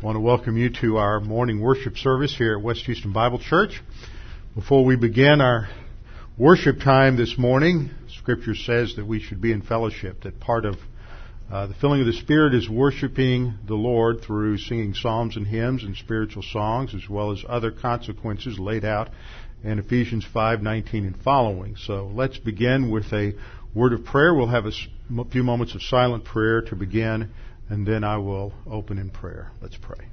I want to welcome you to our morning worship service here at West Houston Bible Church. Before we begin our worship time this morning, Scripture says that we should be in fellowship, that part of uh, the filling of the Spirit is worshiping the Lord through singing psalms and hymns and spiritual songs, as well as other consequences laid out in Ephesians 5:19 and following. So let's begin with a word of prayer. We'll have a few moments of silent prayer to begin and then I will open in prayer. Let's pray.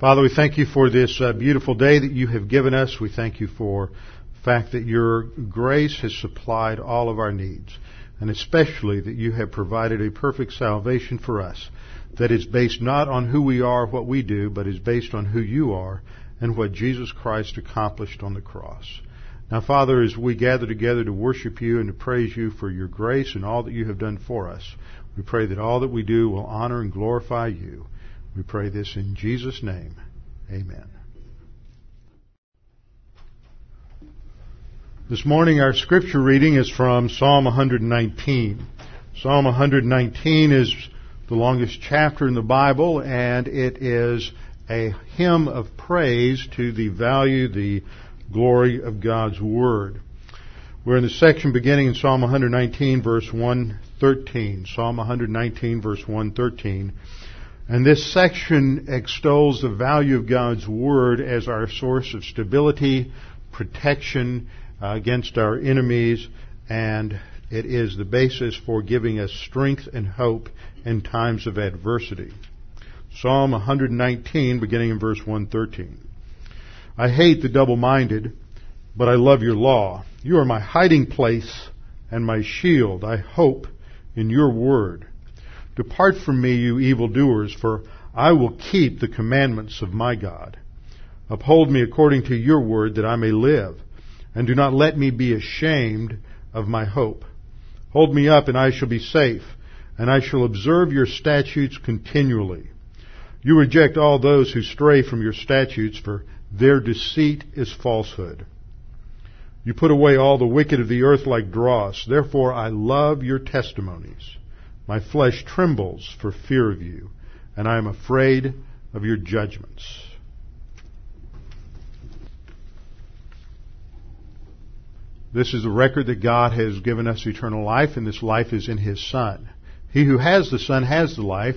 Father, we thank you for this uh, beautiful day that you have given us. We thank you for the fact that your grace has supplied all of our needs, and especially that you have provided a perfect salvation for us that is based not on who we are, what we do, but is based on who you are and what Jesus Christ accomplished on the cross. Now, Father, as we gather together to worship you and to praise you for your grace and all that you have done for us, we pray that all that we do will honor and glorify you. We pray this in Jesus' name. Amen. This morning our scripture reading is from Psalm 119. Psalm 119 is the longest chapter in the Bible and it is a hymn of praise to the value, the glory of God's Word. We're in the section beginning in Psalm 119 verse 113. Psalm 119 verse 113. And this section extols the value of God's Word as our source of stability, protection uh, against our enemies, and it is the basis for giving us strength and hope in times of adversity. Psalm 119, beginning in verse 113. I hate the double-minded, but I love your law. You are my hiding place and my shield. I hope in your word. Depart from me, you evildoers, for I will keep the commandments of my God. Uphold me according to your word that I may live, and do not let me be ashamed of my hope. Hold me up and I shall be safe, and I shall observe your statutes continually. You reject all those who stray from your statutes, for their deceit is falsehood. You put away all the wicked of the earth like dross. Therefore I love your testimonies. My flesh trembles for fear of you, and I am afraid of your judgments. This is the record that God has given us eternal life, and this life is in His Son. He who has the Son has the life.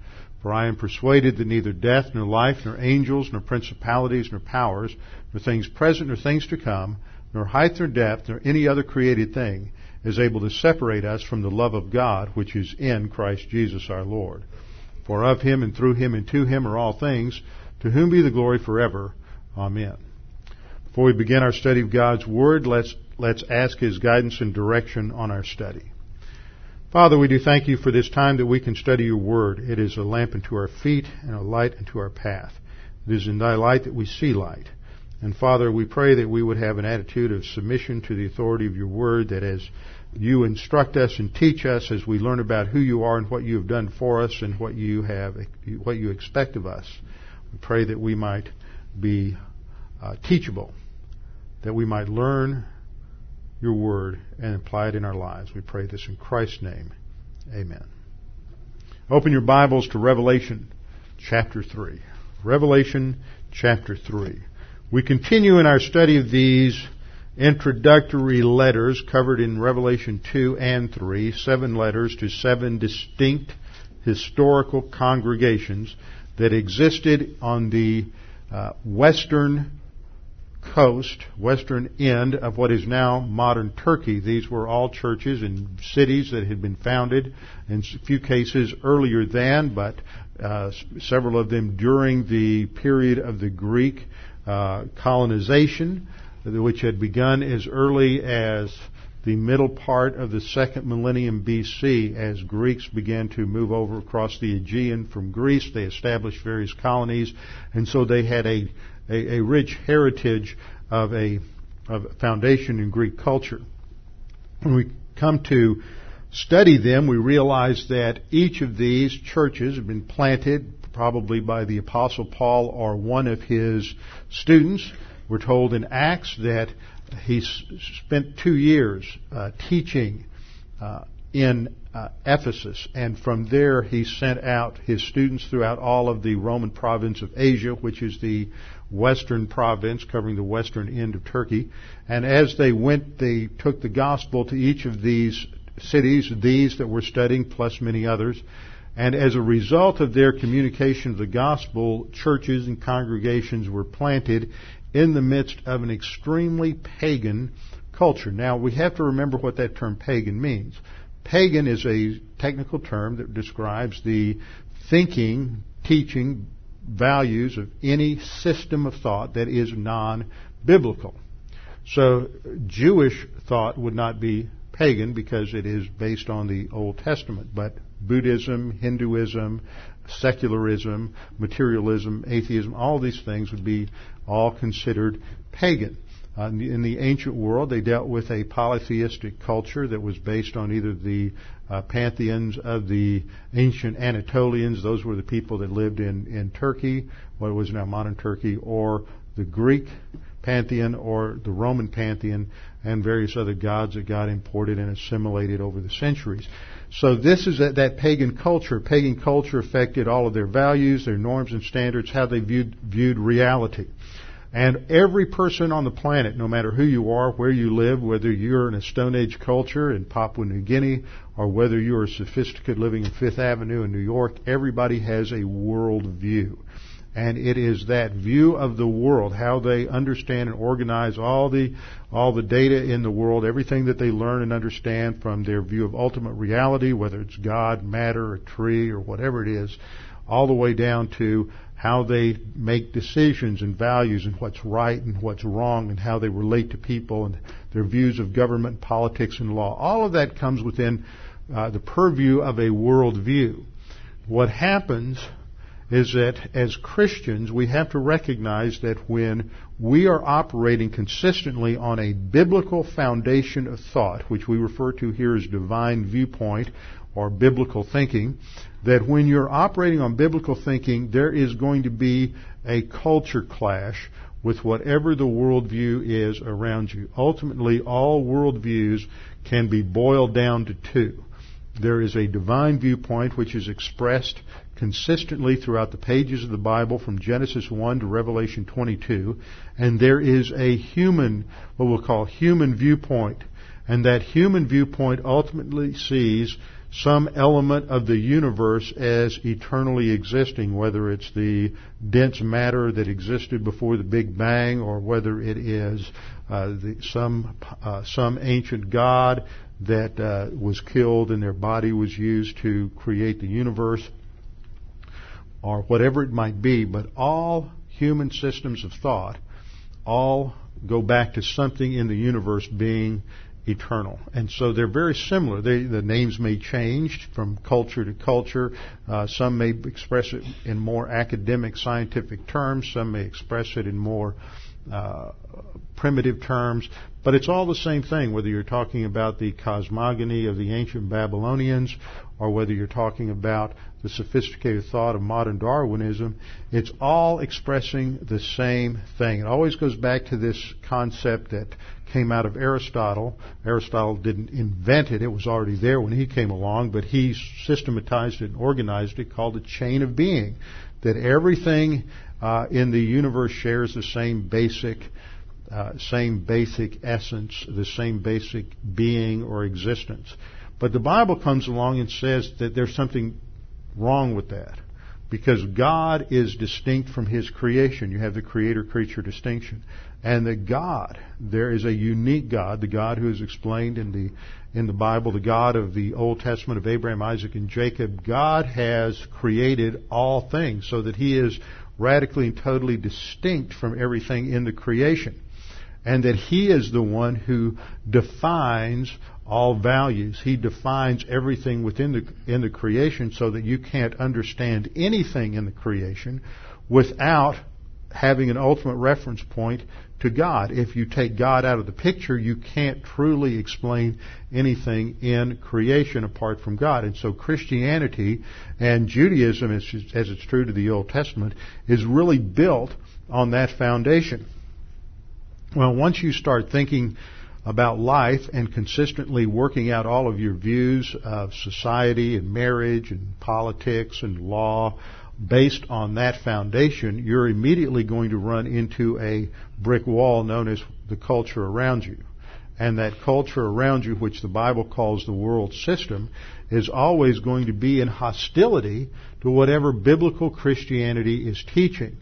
For I am persuaded that neither death, nor life, nor angels, nor principalities, nor powers, nor things present, nor things to come, nor height, nor depth, nor any other created thing is able to separate us from the love of God which is in Christ Jesus our Lord. For of him and through him and to him are all things, to whom be the glory forever. Amen. Before we begin our study of God's Word, let's, let's ask His guidance and direction on our study. Father, we do thank you for this time that we can study your word. It is a lamp unto our feet and a light unto our path. It is in thy light that we see light. And Father, we pray that we would have an attitude of submission to the authority of your word, that as you instruct us and teach us as we learn about who you are and what you have done for us and what you have, what you expect of us, we pray that we might be uh, teachable, that we might learn your word and apply it in our lives. We pray this in Christ's name. Amen. Open your Bibles to Revelation chapter 3. Revelation chapter 3. We continue in our study of these introductory letters covered in Revelation 2 and 3, seven letters to seven distinct historical congregations that existed on the uh, western coast, western end of what is now modern Turkey. These were all churches in cities that had been founded in a few cases earlier than, but uh, several of them during the period of the Greek uh, colonization, which had begun as early as the middle part of the second millennium BC as Greeks began to move over across the Aegean from Greece. They established various colonies, and so they had a, a, a rich heritage of a, of foundation in Greek culture. When we come to study them, we realize that each of these churches have been planted probably by the Apostle Paul or one of his students. We're told in Acts that he spent two years uh, teaching uh, in uh, Ephesus, and from there he sent out his students throughout all of the Roman province of Asia, which is the western province covering the western end of Turkey. And as they went, they took the gospel to each of these cities, these that we're studying, plus many others. And as a result of their communication of the gospel, churches and congregations were planted in the midst of an extremely pagan culture. Now, we have to remember what that term pagan means. Pagan is a technical term that describes the thinking, teaching, values of any system of thought that is non-biblical. So, Jewish thought would not be pagan because it is based on the Old Testament, but Buddhism, Hinduism, secularism, materialism, atheism, all these things would be all considered pagan. Uh, in, the, ancient world, they dealt with a polytheistic culture that was based on either the uh, pantheons of the ancient Anatolians, those were the people that lived in, in Turkey, what was now modern Turkey, or the Greek pantheon or the Roman pantheon, and various other gods that got imported and assimilated over the centuries. So this is that, that pagan culture. Pagan culture affected all of their values, their norms and standards, how they viewed, viewed reality. And every person on the planet, no matter who you are, where you live, whether you're in a Stone Age culture in Papua New Guinea, or whether you're a sophisticated living in Fifth Avenue in New York, everybody has a world view. And it is that view of the world, how they understand and organize all the, all the data in the world, everything that they learn and understand from their view of ultimate reality, whether it's God, matter, a tree, or whatever it is, all the way down to how they make decisions and values and what's right and what's wrong and how they relate to people and their views of government, politics, and law. All of that comes within uh, the purview of a worldview. What happens is that as Christians, we have to recognize that when we are operating consistently on a biblical foundation of thought, which we refer to here as divine viewpoint or biblical thinking, that when you're operating on biblical thinking, there is going to be a culture clash with whatever the worldview is around you. Ultimately, all worldviews can be boiled down to two. There is a divine viewpoint which is expressed consistently throughout the pages of the Bible from Genesis 1 to Revelation 22, and there is a human, what we'll call human viewpoint, and that human viewpoint ultimately sees some element of the universe as eternally existing, whether it's the dense matter that existed before the Big Bang, or whether it is uh, the, some uh, some ancient god that uh, was killed and their body was used to create the universe, or whatever it might be. But all human systems of thought all go back to something in the universe being eternal. And so they're very similar. They, the names may change from culture to culture. Uh, some may express it in more academic, scientific terms. Some may express it in more uh, primitive terms. But it's all the same thing, whether you're talking about the cosmogony of the ancient Babylonians or whether you're talking about the sophisticated thought of modern Darwinism, it's all expressing the same thing. It always goes back to this concept that came out of Aristotle. Aristotle didn't invent it, it was already there when he came along, but he systematized it and organized it called the chain of being. That everything uh, in the universe shares the same basic uh, same basic essence, the same basic being or existence. But the Bible comes along and says that there's something wrong with that. Because God is distinct from His creation. You have the creator-creature distinction. And the God, there is a unique God, the God who is explained in the, in the Bible, the God of the Old Testament of Abraham, Isaac, and Jacob. God has created all things so that He is radically and totally distinct from everything in the creation. And that He is the one who defines all values. He defines everything within the, in the creation so that you can't understand anything in the creation without having an ultimate reference point to God. If you take God out of the picture, you can't truly explain anything in creation apart from God. And so Christianity and Judaism, as, as it's true to the Old Testament, is really built on that foundation. Well, once you start thinking about life and consistently working out all of your views of society and marriage and politics and law based on that foundation, you're immediately going to run into a brick wall known as the culture around you. And that culture around you, which the Bible calls the world system, is always going to be in hostility to whatever biblical Christianity is teaching.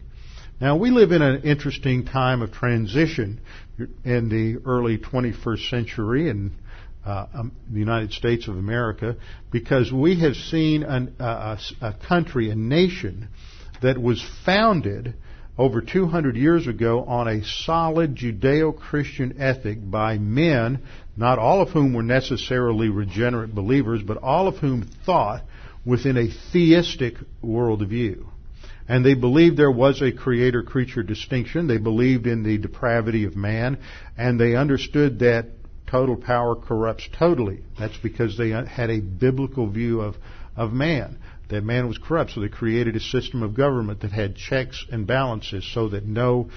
Now, we live in an interesting time of transition in the early 21st century in uh, um, the United States of America because we have seen an, uh, a, a country, a nation that was founded over 200 years ago on a solid Judeo-Christian ethic by men, not all of whom were necessarily regenerate believers, but all of whom thought within a theistic worldview. And they believed there was a creator creature distinction. They believed in the depravity of man. And they understood that total power corrupts totally. That's because they had a biblical view of, of man. That man was corrupt. So they created a system of government that had checks and balances so that no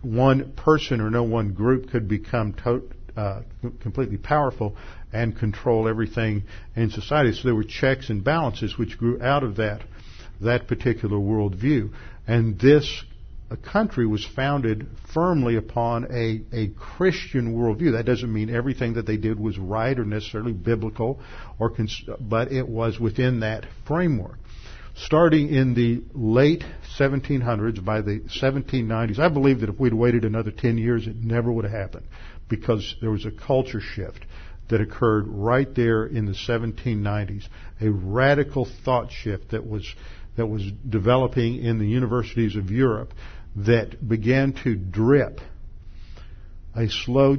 one person or no one group could become to, uh, completely powerful and control everything in society. So there were checks and balances which grew out of that that particular worldview. And this country was founded firmly upon a, a Christian worldview. That doesn't mean everything that they did was right or necessarily biblical, or cons- but it was within that framework. Starting in the late 1700s, by the 1790s, I believe that if we'd waited another 10 years, it never would have happened because there was a culture shift that occurred right there in the 1790s, a radical thought shift that was that was developing in the universities of Europe that began to drip a slow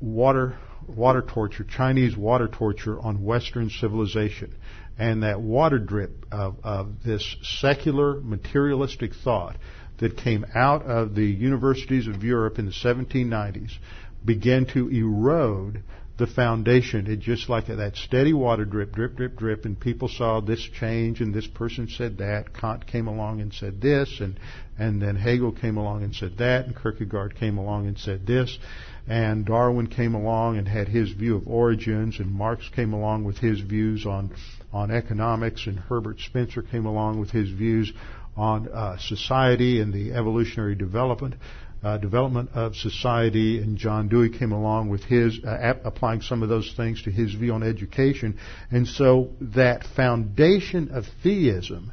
water water torture, Chinese water torture on Western civilization. And that water drip of, of this secular materialistic thought that came out of the universities of Europe in the 1790s began to erode the foundation. It just like that steady water drip, drip, drip, drip, and people saw this change, and this person said that. Kant came along and said this, and and then Hegel came along and said that, and Kierkegaard came along and said this, and Darwin came along and had his view of origins, and Marx came along with his views on on economics, and Herbert Spencer came along with his views on uh, society and the evolutionary development uh, development of society, and John Dewey came along with his uh, applying some of those things to his view on education, and so that foundation of theism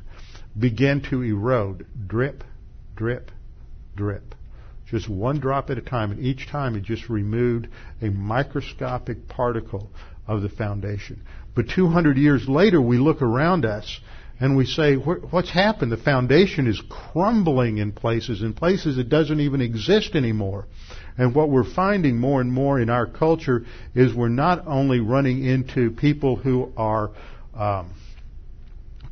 began to erode, drip, drip, drip, just one drop at a time, and each time it just removed a microscopic particle of the foundation. But 200 years later, we look around us and we say, what's happened? The foundation is crumbling in places, in places it doesn't even exist anymore. And what we're finding more and more in our culture is we're not only running into people who are um,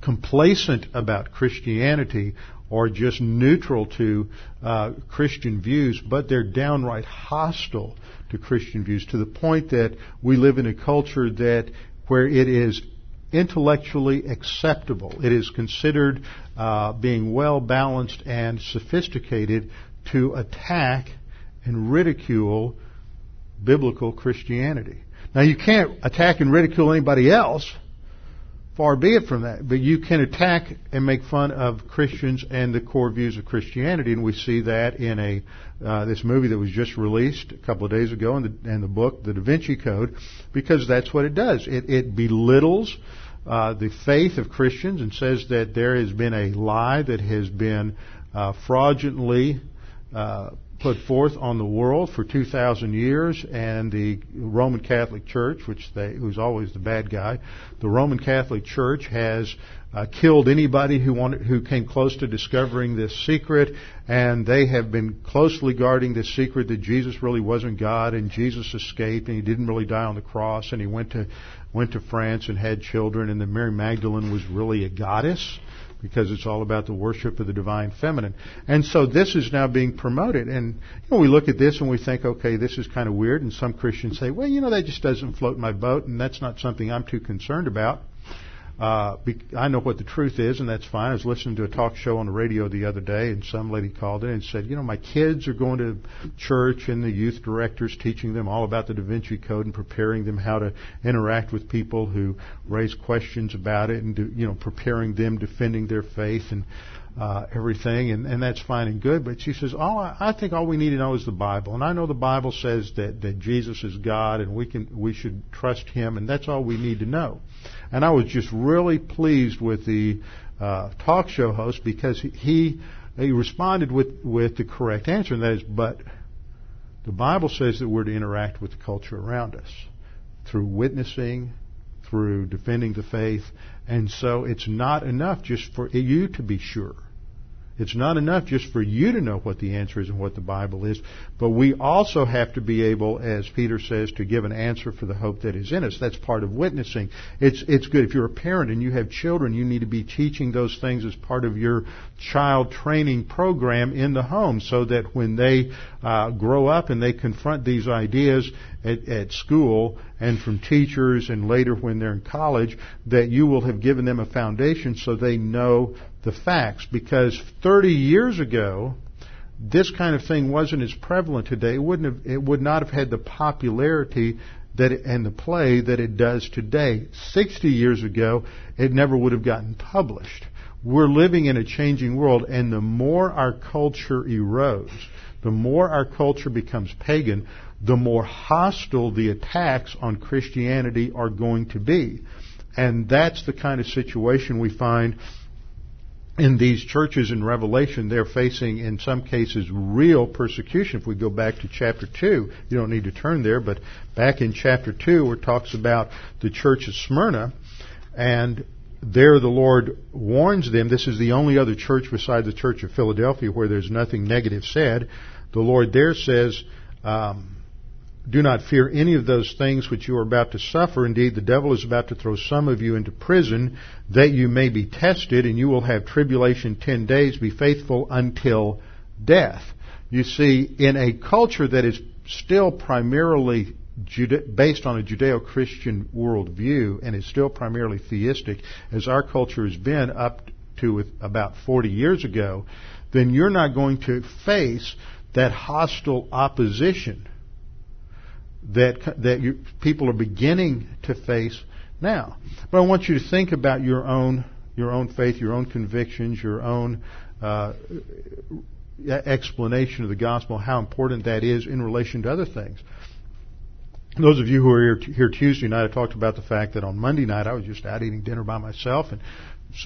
complacent about Christianity or just neutral to uh, Christian views, but they're downright hostile to Christian views to the point that we live in a culture that where it is intellectually acceptable. It is considered uh, being well balanced and sophisticated to attack and ridicule biblical Christianity. Now you can't attack and ridicule anybody else. Far be it from that. But you can attack and make fun of Christians and the core views of Christianity, and we see that in a uh, this movie that was just released a couple of days ago, and the, and the book, The Da Vinci Code, because that's what it does. It, it belittles uh, the faith of Christians and says that there has been a lie that has been uh, fraudulently uh, put forth on the world for 2,000 years, and the Roman Catholic Church, which they, who's always the bad guy, the Roman Catholic Church has uh, killed anybody who wanted, who came close to discovering this secret, and they have been closely guarding this secret that Jesus really wasn't God, and Jesus escaped, and he didn't really die on the cross, and he went to went to France and had children, and that Mary Magdalene was really a goddess because it's all about the worship of the divine feminine. And so this is now being promoted. And you know, we look at this and we think, okay, this is kind of weird. And some Christians say, well, you know, that just doesn't float my boat, and that's not something I'm too concerned about. Uh, I know what the truth is, and that's fine. I was listening to a talk show on the radio the other day, and some lady called in and said, "You know, my kids are going to church, and the youth director's teaching them all about the Da Vinci Code and preparing them how to interact with people who raise questions about it, and do, you know, preparing them, defending their faith, and uh, everything, and, and that's fine and good. But she says, all I, I think all we need to know is the Bible, and I know the Bible says that that Jesus is God, and we can we should trust Him, and that's all we need to know. And I was just really pleased with the uh, talk show host because he he responded with with the correct answer, and that is, but the Bible says that we're to interact with the culture around us through witnessing, through defending the faith, and so it's not enough just for you to be sure. It's not enough just for you to know what the answer is and what the Bible is, but we also have to be able, as Peter says, to give an answer for the hope that is in us. That's part of witnessing. It's, it's good. If you're a parent and you have children, you need to be teaching those things as part of your child training program in the home so that when they uh, grow up and they confront these ideas at, at school and from teachers and later when they're in college, that you will have given them a foundation so they know the facts because 30 years ago, this kind of thing wasn't as prevalent today. It wouldn't have, it would not have had the popularity that it, and the play that it does today. 60 years ago, it never would have gotten published. We're living in a changing world, and the more our culture erodes, the more our culture becomes pagan, the more hostile the attacks on Christianity are going to be. And that's the kind of situation we find in these churches in Revelation, they're facing, in some cases, real persecution. If we go back to chapter 2, you don't need to turn there, but back in chapter 2, where it talks about the church of Smyrna, and there the Lord warns them, this is the only other church besides the church of Philadelphia where there's nothing negative said. The Lord there says, um, do not fear any of those things which you are about to suffer. Indeed, the devil is about to throw some of you into prison that you may be tested, and you will have tribulation ten days. Be faithful until death. You see, in a culture that is still primarily based on a Judeo-Christian worldview and is still primarily theistic, as our culture has been up to about 40 years ago, then you're not going to face that hostile opposition that that you, people are beginning to face now. But I want you to think about your own your own faith, your own convictions, your own uh, explanation of the gospel, how important that is in relation to other things. Those of you who are here, here Tuesday night, I talked about the fact that on Monday night I was just out eating dinner by myself and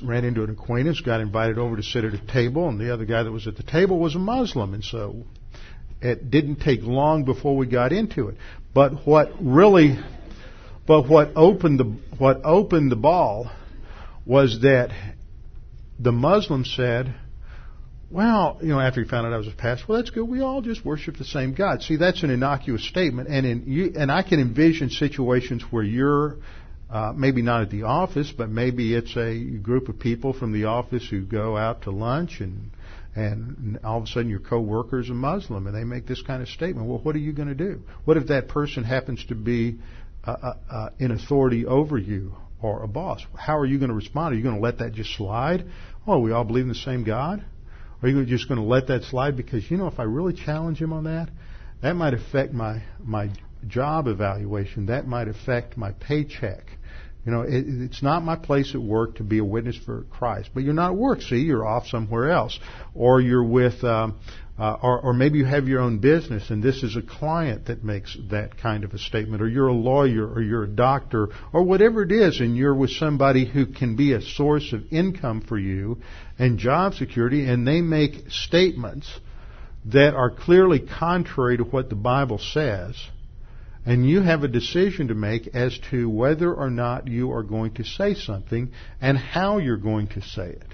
ran into an acquaintance, got invited over to sit at a table, and the other guy that was at the table was a Muslim, and so it didn't take long before we got into it. But what really, but what opened the what opened the ball was that the Muslim said, well, you know, after he found out I was a pastor, well, that's good. We all just worship the same God. See, that's an innocuous statement, and in you, and I can envision situations where you're uh, maybe not at the office, but maybe it's a group of people from the office who go out to lunch and and all of a sudden your coworker is a Muslim and they make this kind of statement. Well, what are you going to do? What if that person happens to be uh, uh, uh, in authority over you or a boss? How are you going to respond? Are you going to let that just slide? Oh, we all believe in the same God? Are you just going to let that slide because you know if I really challenge him on that, that might affect my my job evaluation. That might affect my paycheck. You know, it, it's not my place at work to be a witness for Christ. But you're not at work. See, you're off somewhere else, or you're with, um, uh, or, or maybe you have your own business, and this is a client that makes that kind of a statement, or you're a lawyer, or you're a doctor, or whatever it is, and you're with somebody who can be a source of income for you and job security, and they make statements that are clearly contrary to what the Bible says and you have a decision to make as to whether or not you are going to say something and how you're going to say it.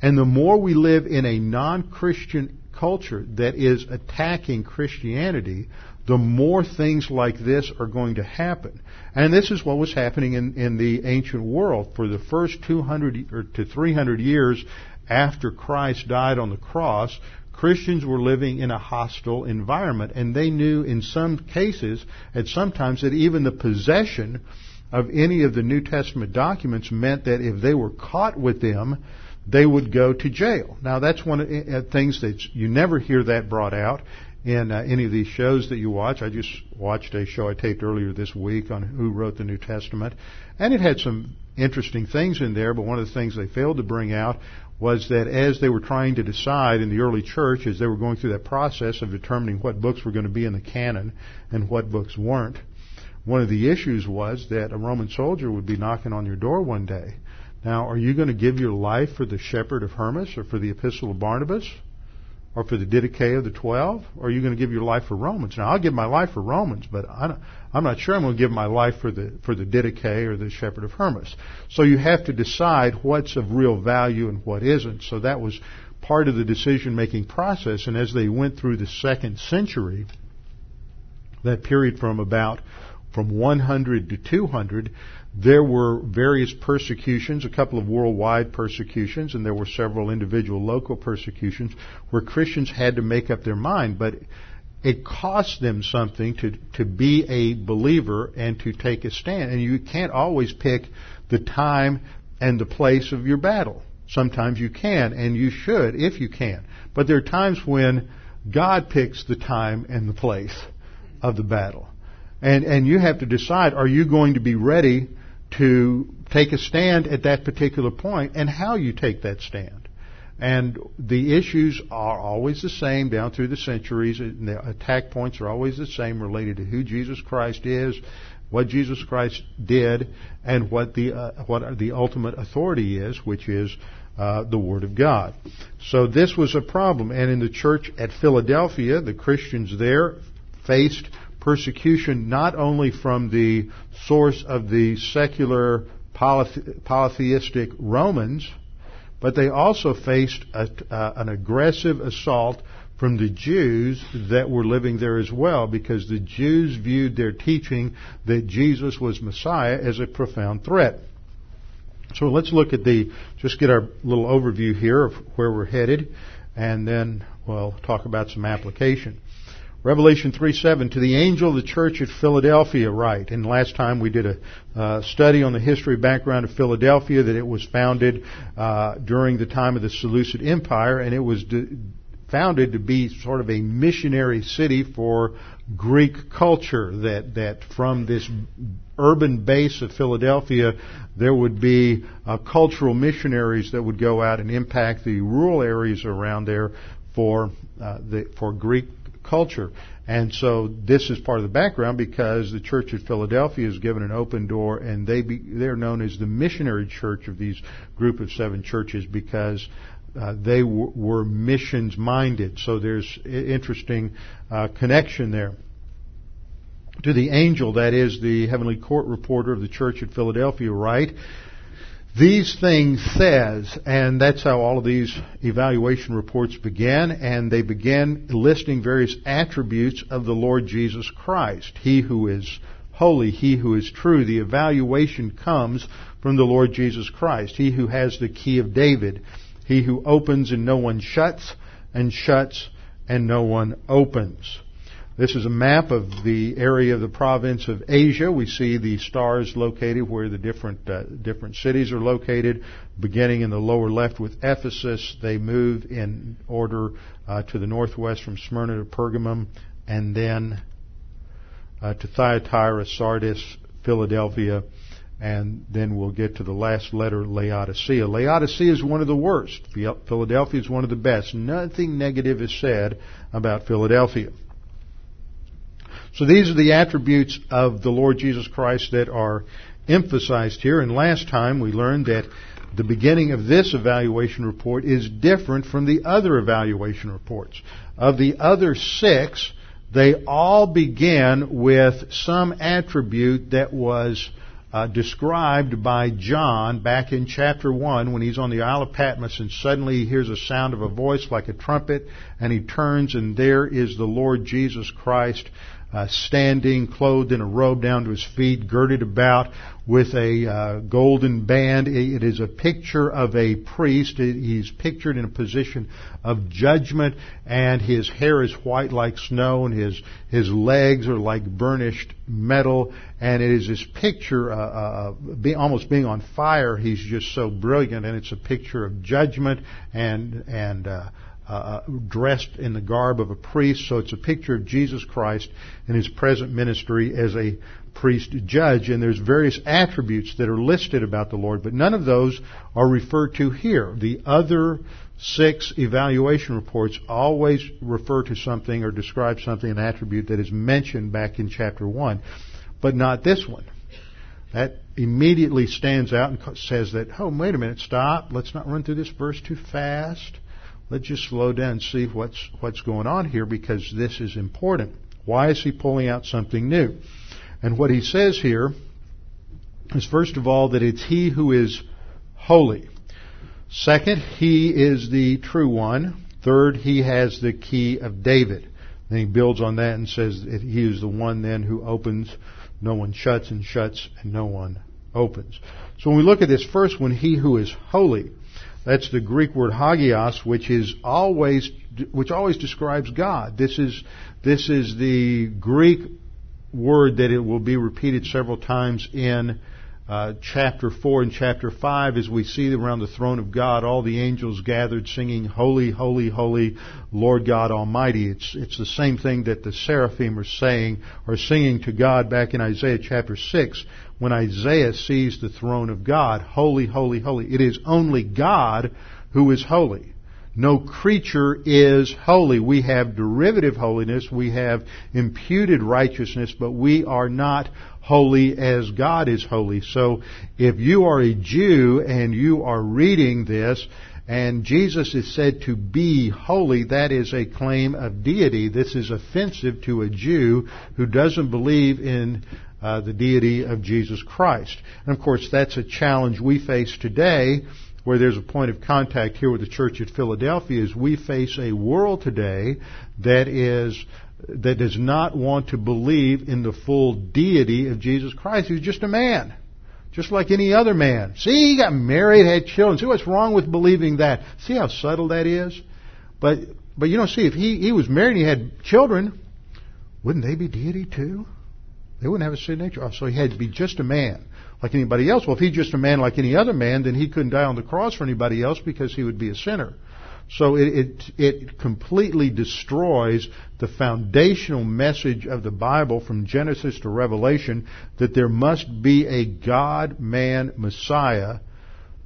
And the more we live in a non-Christian culture that is attacking Christianity, the more things like this are going to happen. And this is what was happening in, in the ancient world. For the first 200 or to 300 years after Christ died on the cross, Christians were living in a hostile environment, and they knew in some cases, at sometimes, that even the possession of any of the New Testament documents meant that if they were caught with them, they would go to jail. Now, that's one of the uh, things that you never hear that brought out in uh, any of these shows that you watch. I just watched a show I taped earlier this week on who wrote the New Testament, and it had some interesting things in there, but one of the things they failed to bring out was that as they were trying to decide in the early church, as they were going through that process of determining what books were going to be in the canon and what books weren't, one of the issues was that a Roman soldier would be knocking on your door one day. Now, are you going to give your life for the shepherd of Hermas or for the epistle of Barnabas? Or for the Didache of the Twelve? Or are you going to give your life for Romans? Now, I'll give my life for Romans, but I'm not sure I'm going to give my life for the for the Didache or the Shepherd of Hermas. So you have to decide what's of real value and what isn't. So that was part of the decision making process. And as they went through the second century, that period from about from 100 to 200, there were various persecutions, a couple of worldwide persecutions, and there were several individual local persecutions where Christians had to make up their mind, but it cost them something to, to be a believer and to take a stand. And you can't always pick the time and the place of your battle. Sometimes you can, and you should if you can. But there are times when God picks the time and the place of the battle. And, and you have to decide, are you going to be ready to take a stand at that particular point and how you take that stand. And the issues are always the same down through the centuries. And the attack points are always the same related to who Jesus Christ is, what Jesus Christ did, and what the uh, what the ultimate authority is, which is uh, the Word of God. So this was a problem. And in the church at Philadelphia, the Christians there faced persecution not only from the source of the secular polytheistic Romans, but they also faced a, uh, an aggressive assault from the Jews that were living there as well, because the Jews viewed their teaching that Jesus was Messiah as a profound threat. So let's look at the, just get our little overview here of where we're headed, and then we'll talk about some application. Revelation 3:7 to the angel of the church at Philadelphia write. And last time we did a uh, study on the history background of Philadelphia that it was founded uh, during the time of the Seleucid Empire, and it was de- founded to be sort of a missionary city for Greek culture. That that from this urban base of Philadelphia, there would be uh, cultural missionaries that would go out and impact the rural areas around there for uh, the, for Greek culture. And so this is part of the background because the church at Philadelphia is given an open door and they be, they're known as the missionary church of these group of seven churches because uh, they w- were missions minded. So there's interesting uh, connection there. To the angel, that is the heavenly court reporter of the church at Philadelphia, write, these things says, and that's how all of these evaluation reports began, and they began listing various attributes of the Lord Jesus Christ. He who is holy, he who is true. The evaluation comes from the Lord Jesus Christ. He who has the key of David. He who opens and no one shuts, and shuts and no one opens. This is a map of the area of the province of Asia. We see the stars located where the different uh, different cities are located. Beginning in the lower left with Ephesus, they move in order uh, to the northwest from Smyrna to Pergamum, and then uh, to Thyatira, Sardis, Philadelphia, and then we'll get to the last letter, Laodicea. Laodicea is one of the worst. Philadelphia is one of the best. Nothing negative is said about Philadelphia. So these are the attributes of the Lord Jesus Christ that are emphasized here. And last time we learned that the beginning of this evaluation report is different from the other evaluation reports. Of the other six, they all begin with some attribute that was uh, described by John back in chapter 1 when he's on the Isle of Patmos and suddenly he hears a sound of a voice like a trumpet and he turns and there is the Lord Jesus Christ uh, standing, clothed in a robe down to his feet, girded about with a uh, golden band. It is a picture of a priest. He's pictured in a position of judgment, and his hair is white like snow, and his his legs are like burnished metal. And it is this picture, uh, uh, being, almost being on fire. He's just so brilliant, and it's a picture of judgment and and uh, uh, dressed in the garb of a priest. So it's a picture of Jesus Christ in his present ministry as a priest judge. And there's various attributes that are listed about the Lord, but none of those are referred to here. The other six evaluation reports always refer to something or describe something, an attribute that is mentioned back in chapter 1, but not this one. That immediately stands out and says that, oh, wait a minute, stop. Let's not run through this verse too fast let's just slow down and see what's what's going on here because this is important. Why is he pulling out something new? And what he says here is first of all that it's he who is holy. Second, he is the true one. Third, he has the key of David. Then he builds on that and says that he is the one then who opens, no one shuts, and shuts, and no one opens. So when we look at this first one, he who is holy, that's the Greek word hagios, which is always, which always describes God. This is, this is the Greek word that it will be repeated several times in uh, chapter 4 and chapter 5 as we see around the throne of God all the angels gathered singing holy holy holy Lord God Almighty it's it's the same thing that the seraphim are saying or singing to God back in Isaiah chapter 6 when Isaiah sees the throne of God, holy, holy, holy. It is only God who is holy. No creature is holy. We have derivative holiness, we have imputed righteousness, but we are not holy as God is holy. So if you are a Jew and you are reading this, and Jesus is said to be holy, that is a claim of deity. This is offensive to a Jew who doesn't believe in uh, the deity of Jesus Christ. And of course, that's a challenge we face today, where there's a point of contact here with the church at Philadelphia. Is we face a world today that is that does not want to believe in the full deity of Jesus Christ. He's just a man. Just like any other man. See, he got married, had children. See what's wrong with believing that? See how subtle that is? But, but you know, see, if he, he was married and he had children, wouldn't they be deity too? They wouldn't have a sin nature. Oh, So he had to be just a man, like anybody else. Well, if he's just a man like any other man, then he couldn't die on the cross for anybody else because he would be a sinner. So it, it, it completely destroys the foundational message of the Bible from Genesis to Revelation that there must be a God-man Messiah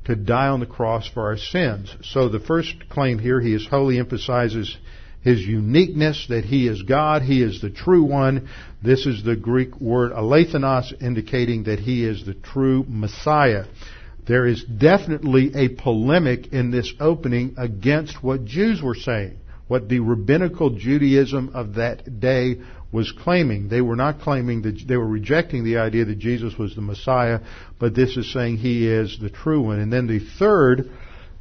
to die on the cross for our sins. So the first claim here, he is holy, emphasizes his uniqueness, that he is God, he is the true one. This is the Greek word alethinos, indicating that he is the true Messiah. There is definitely a polemic in this opening against what Jews were saying, what the rabbinical Judaism of that day was claiming. They were not claiming that they were rejecting the idea that Jesus was the Messiah, but this is saying he is the true one. And then the third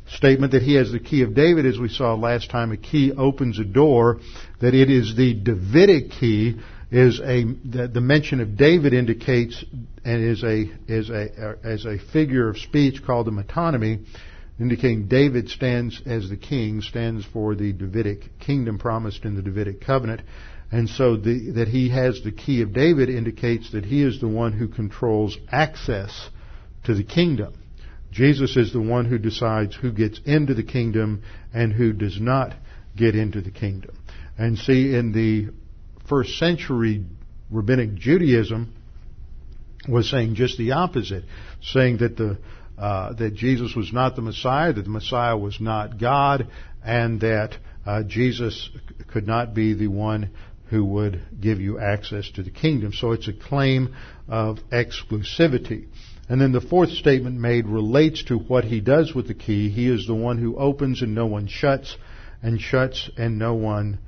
statement that he has the key of David, as we saw last time, a key opens a door, that it is the Davidic key, is a, the, the mention of David indicates, and is a, is a, as a figure of speech called the metonymy, indicating David stands as the king, stands for the Davidic kingdom promised in the Davidic covenant. And so the, that he has the key of David indicates that he is the one who controls access to the kingdom. Jesus is the one who decides who gets into the kingdom and who does not get into the kingdom. And see, in the first century rabbinic Judaism, was saying just the opposite, saying that the uh, that Jesus was not the Messiah, that the Messiah was not God, and that uh, Jesus could not be the one who would give you access to the kingdom. So it's a claim of exclusivity. And then the fourth statement made relates to what he does with the key. He is the one who opens and no one shuts, and shuts and no one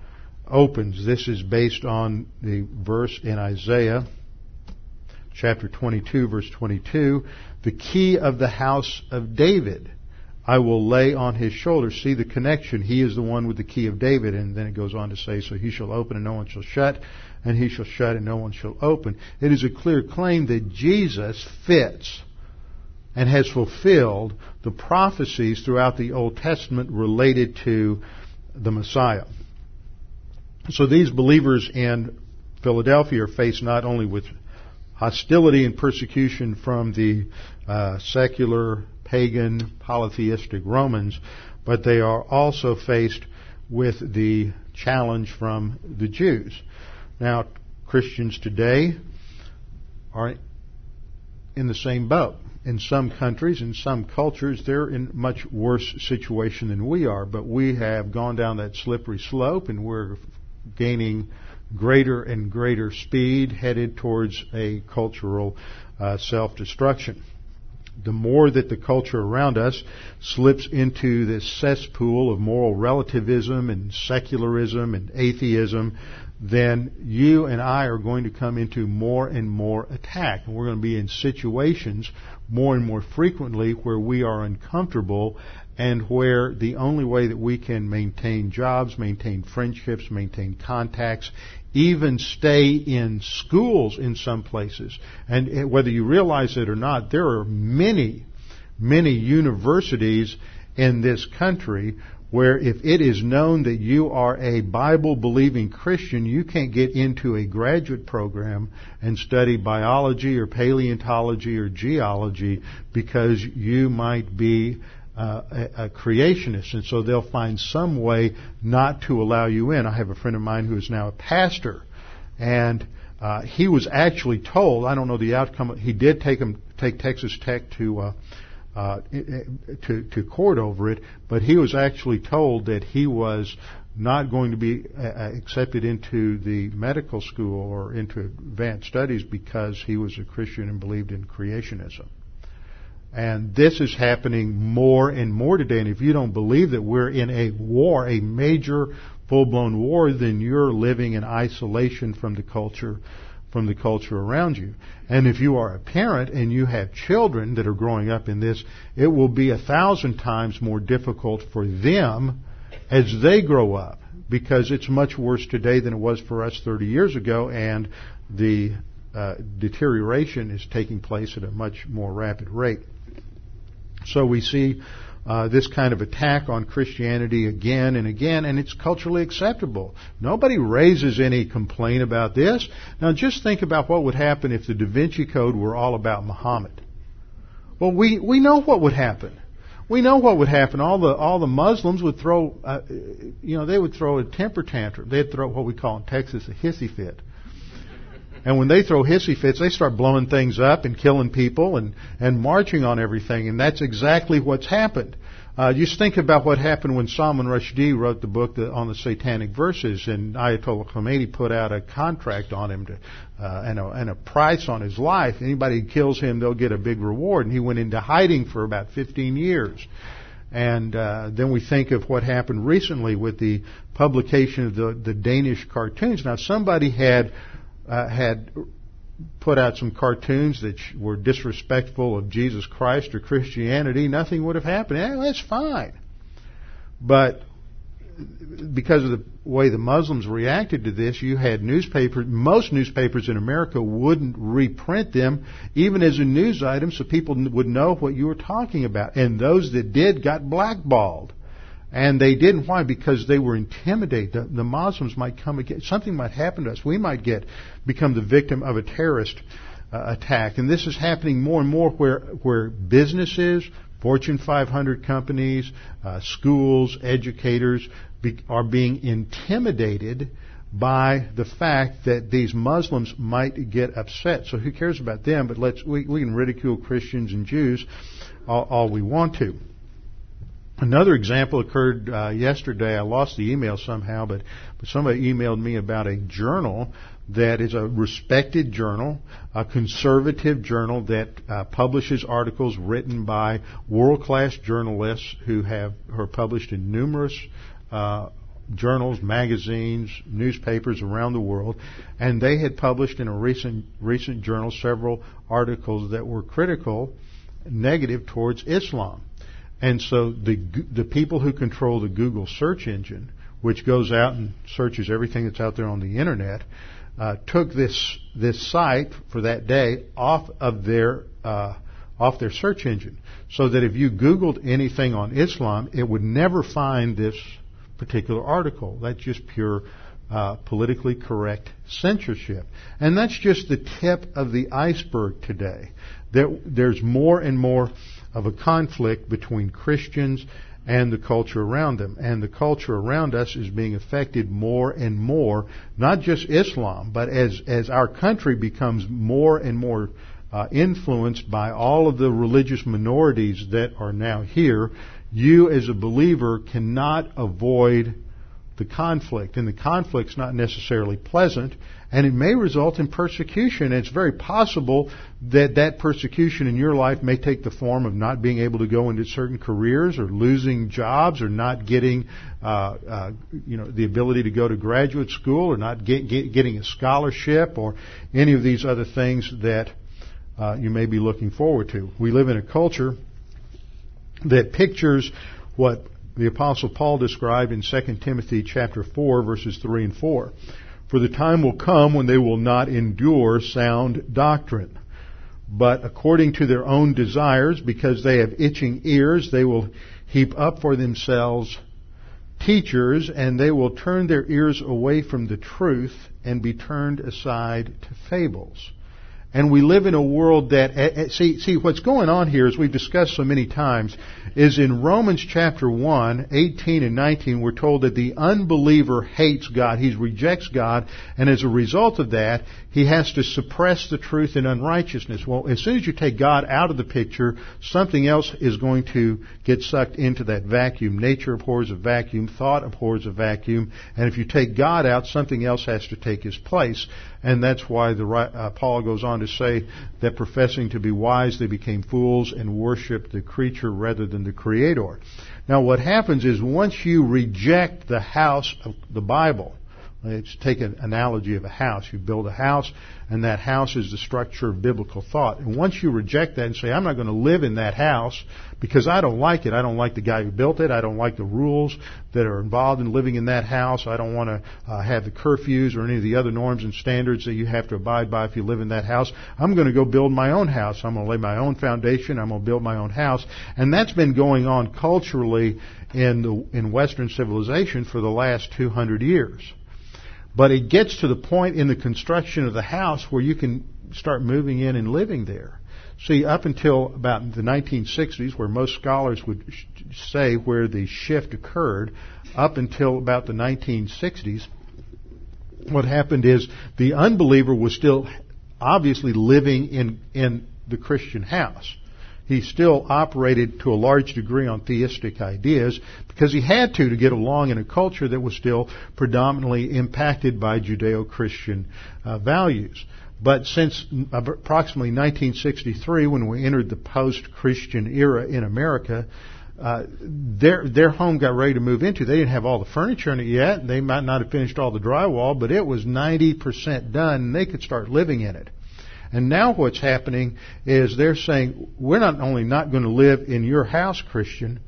opens. This is based on the verse in Isaiah chapter 22 verse 22. The key of the house of David I will lay on his shoulder. See the connection. He is the one with the key of David. And then it goes on to say, so he shall open and no one shall shut, and he shall shut and no one shall open. It is a clear claim that Jesus fits and has fulfilled the prophecies throughout the Old Testament related to the Messiah. So these believers in Philadelphia are faced not only with hostility and persecution from the uh, secular, pagan, polytheistic Romans, but they are also faced with the challenge from the Jews. Now, Christians today are in the same boat. In some countries, in some cultures, they're in much worse situation than we are, but we have gone down that slippery slope and we're gaining greater and greater speed headed towards a cultural uh, self-destruction. The more that the culture around us slips into this cesspool of moral relativism and secularism and atheism, then you and I are going to come into more and more attack. And we're going to be in situations more and more frequently where we are uncomfortable and where the only way that we can maintain jobs, maintain friendships, maintain contacts, even stay in schools in some places, and eh, whether you realize it or not, there are many, many universities in this country where if it is known that you are a Bible believing Christian, you can't get into a graduate program and study biology or paleontology or geology because you might be uh, a, a, creationist, and so they'll find some way not to allow you in. I have a friend of mine who is now a pastor, and uh, he was actually told. I don't know the outcome. He did take him take Texas Tech to. Uh, uh, to, to court over it, but he was actually told that he was not going to be uh, accepted into the medical school or into advanced studies because he was a Christian and believed in creationism. And this is happening more and more today. And if you don't believe that we're in a war, a major full-blown war, then you're living in isolation from the culture, from the culture around you. And if you are a parent and you have children that are growing up in this, it will be a thousand times more difficult for them as they grow up because it's much worse today than it was for us 30 years ago and the uh, deterioration is taking place at a much more rapid rate. So we see uh, this kind of attack on Christianity again and again, and it's culturally acceptable. Nobody raises any complaint about this. Now just think about what would happen if the Da Vinci Code were all about Muhammad. Well, we, we know what would happen. We know what would happen. All the all the Muslims would throw, uh, you know, they would throw a temper tantrum. They'd throw what we call in Texas a hissy fit. And when they throw hissy fits, they start blowing things up and killing people and, and marching on everything. And that's exactly what's happened. Uh, just think about what happened when Salman Rushdie wrote the book on the satanic verses, and Ayatollah Khomeini put out a contract on him to, uh, and, a, and a price on his life. Anybody who kills him, they'll get a big reward. And he went into hiding for about 15 years. And uh, then we think of what happened recently with the publication of the, the Danish cartoons. Now, somebody had uh, had put out some cartoons that were disrespectful of Jesus Christ or Christianity, nothing would have happened. Yeah, that's fine. But because of the way the Muslims reacted to this, you had newspapers, most newspapers in America wouldn't reprint them even as a news item so people would know what you were talking about. And those that did got blackballed. And they didn't. Why? Because they were intimidated. The, the Muslims might come again. Something might happen to us. We might get become the victim of a terrorist uh, attack. And this is happening more and more where where businesses, Fortune 500 companies, uh, schools, educators be, are being intimidated by the fact that these Muslims might get upset. So who cares about them? But let's we, we can ridicule Christians and Jews all, all we want to. Another example occurred uh, yesterday. I lost the email somehow, but, but somebody emailed me about a journal that is a respected journal, a conservative journal that uh, publishes articles written by world-class journalists who have who are published in numerous uh, journals, magazines, newspapers around the world, and they had published in a recent recent journal several articles that were critical, negative towards Islam. And so the the people who control the Google search engine, which goes out and searches everything that's out there on the internet, uh, took this this site for that day off of their uh, off their search engine, so that if you Googled anything on Islam, it would never find this particular article. That's just pure uh, politically correct censorship, and that's just the tip of the iceberg today. There, there's more and more of a conflict between Christians and the culture around them. And the culture around us is being affected more and more, not just Islam, but as, as our country becomes more and more uh, influenced by all of the religious minorities that are now here, you as a believer cannot avoid the conflict. And the conflict's not necessarily pleasant, and it may result in persecution. It's very possible that that persecution in your life may take the form of not being able to go into certain careers, or losing jobs, or not getting, uh, uh, you know, the ability to go to graduate school, or not get, get, getting a scholarship, or any of these other things that uh, you may be looking forward to. We live in a culture that pictures what the apostle Paul described in 2 Timothy chapter 4 verses 3 and 4. For the time will come when they will not endure sound doctrine, but according to their own desires, because they have itching ears, they will heap up for themselves teachers, and they will turn their ears away from the truth and be turned aside to fables. And we live in a world that, eh, eh, see, see, what's going on here, as we've discussed so many times, is in Romans chapter 1, 18 and 19, we're told that the unbeliever hates God. He rejects God, and as a result of that, he has to suppress the truth in unrighteousness. Well, as soon as you take God out of the picture, something else is going to get sucked into that vacuum. Nature abhors a vacuum, thought abhors a vacuum, and if you take God out, something else has to take his place. And that's why the, uh, Paul goes on to say that professing to be wise, they became fools and worshiped the creature rather than the Creator. Now what happens is once you reject the house of the Bible, Let's take an analogy of a house. You build a house, and that house is the structure of biblical thought. And once you reject that and say, I'm not going to live in that house because I don't like it. I don't like the guy who built it. I don't like the rules that are involved in living in that house. I don't want to uh, have the curfews or any of the other norms and standards that you have to abide by if you live in that house. I'm going to go build my own house. I'm going to lay my own foundation. I'm going to build my own house. And that's been going on culturally in the, in Western civilization for the last 200 years. But it gets to the point in the construction of the house where you can start moving in and living there. See, up until about the 1960s, where most scholars would say where the shift occurred, up until about the 1960s, what happened is the unbeliever was still obviously living in, in the Christian house he still operated to a large degree on theistic ideas because he had to to get along in a culture that was still predominantly impacted by Judeo-Christian uh, values. But since approximately 1963, when we entered the post-Christian era in America, uh, their their home got ready to move into. They didn't have all the furniture in it yet. They might not have finished all the drywall, but it was 90% done, and they could start living in it. And now what's happening is they're saying, we're not only not going to live in your house, Christian,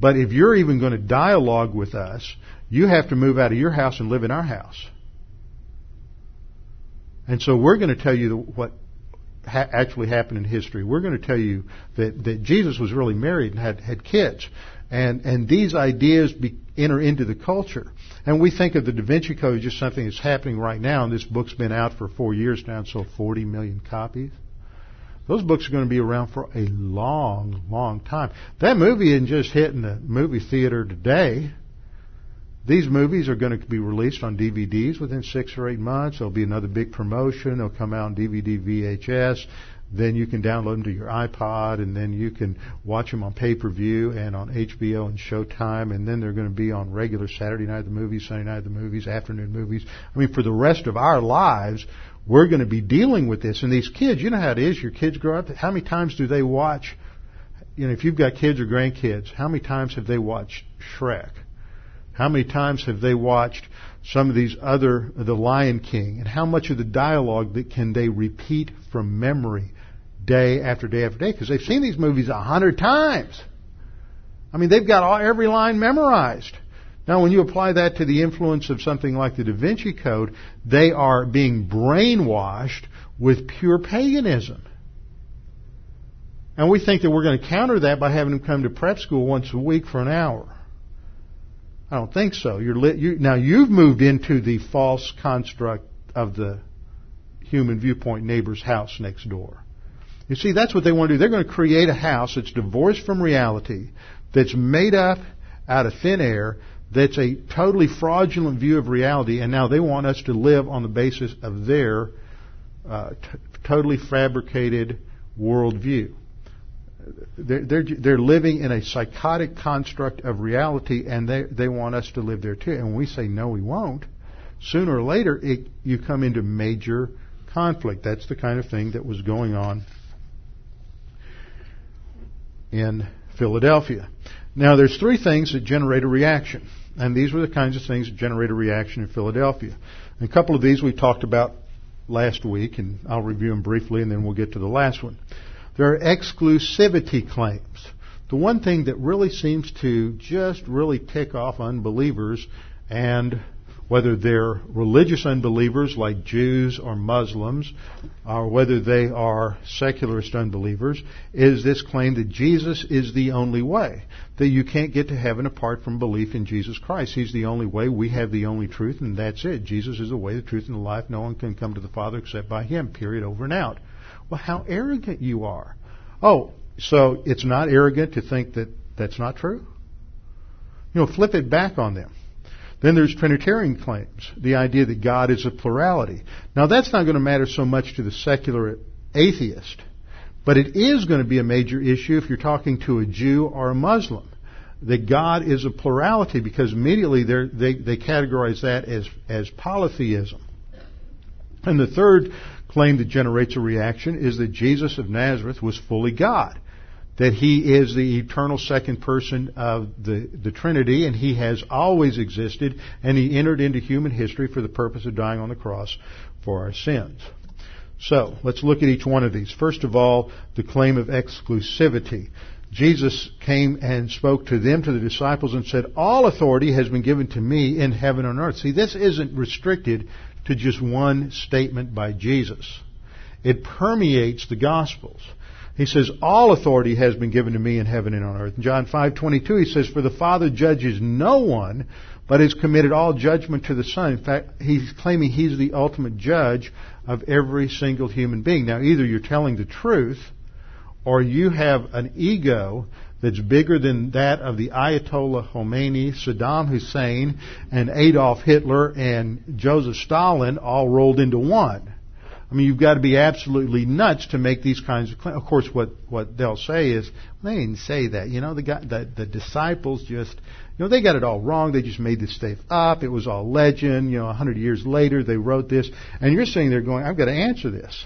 but if you're even going to dialogue with us, you have to move out of your house and live in our house. And so we're going to tell you what ha- actually happened in history. We're going to tell you that, that Jesus was really married and had, had kids. And, and these ideas be, enter into the culture. And we think of the Da Vinci Code as just something that's happening right now, and this book's been out for four years now and sold 40 million copies. Those books are going to be around for a long, long time. That movie isn't just hitting the movie theater today. These movies are going to be released on DVDs within six or eight months. There'll be another big promotion. They'll come out on DVD, VHS. Then you can download them to your iPod, and then you can watch them on pay-per-view and on HBO and Showtime. And then they're going to be on regular Saturday night the movies, Sunday night the movies, afternoon movies. I mean, for the rest of our lives, we're going to be dealing with this. And these kids, you know how it is. Your kids grow up. How many times do they watch? You know, if you've got kids or grandkids, how many times have they watched Shrek? How many times have they watched some of these other, The Lion King? And how much of the dialogue that can they repeat from memory day after day after day? Because they've seen these movies a hundred times. I mean, they've got all, every line memorized. Now, when you apply that to the influence of something like the Da Vinci Code, they are being brainwashed with pure paganism. And we think that we're going to counter that by having them come to prep school once a week for an hour. I don't think so. You're li- you, now you've moved into the false construct of the human viewpoint neighbor's house next door. You see, that's what they want to do. They're going to create a house that's divorced from reality, that's made up out of thin air, that's a totally fraudulent view of reality, and now they want us to live on the basis of their uh, t- totally fabricated worldview they're, they're, they're living in a psychotic construct of reality and they, they want us to live there too. And when we say no, we won't, sooner or later it, you come into major conflict. That's the kind of thing that was going on in Philadelphia. Now there's three things that generate a reaction. And these were the kinds of things that generate a reaction in Philadelphia. And a couple of these we talked about last week, and I'll review them briefly, and then we'll get to the last one. There are exclusivity claims. The one thing that really seems to just really tick off unbelievers, and whether they're religious unbelievers like Jews or Muslims, or whether they are secularist unbelievers, is this claim that Jesus is the only way. That you can't get to heaven apart from belief in Jesus Christ. He's the only way. We have the only truth, and that's it. Jesus is the way, the truth, and the life. No one can come to the Father except by Him. Period. Over and out. Well, how arrogant you are. Oh, so it's not arrogant to think that that's not true? You know, flip it back on them. Then there's Trinitarian claims, the idea that God is a plurality. Now that's not going to matter so much to the secular atheist, but it is going to be a major issue if you're talking to a Jew or a Muslim. That God is a plurality because immediately they, they categorize that as, as polytheism. And the third claim that generates a reaction is that Jesus of Nazareth was fully God. That he is the eternal second person of the, the Trinity and he has always existed and he entered into human history for the purpose of dying on the cross for our sins. So, let's look at each one of these. First of all, the claim of exclusivity. Jesus came and spoke to them, to the disciples, and said, All authority has been given to me in heaven and earth. See, this isn't restricted to just one statement by Jesus. It permeates the Gospels. He says, All authority has been given to me in heaven and on earth. In John 5.22 he says, For the Father judges no one, but has committed all judgment to the Son. In fact, he's claiming he's the ultimate judge of every single human being. Now, either you're telling the truth, or you have an ego that's bigger than that of the Ayatollah Khomeini, Saddam Hussein, and Adolf Hitler and Joseph Stalin all rolled into one. I mean, you've got to be absolutely nuts to make these kinds of claims. Of course, what, what they'll say is, they didn't say that. You know, the, guy, the, the disciples just, you know, they got it all wrong. They just made this stuff up. It was all legend. You know, a hundred years later, they wrote this. And you're sitting there going, I've got to answer this.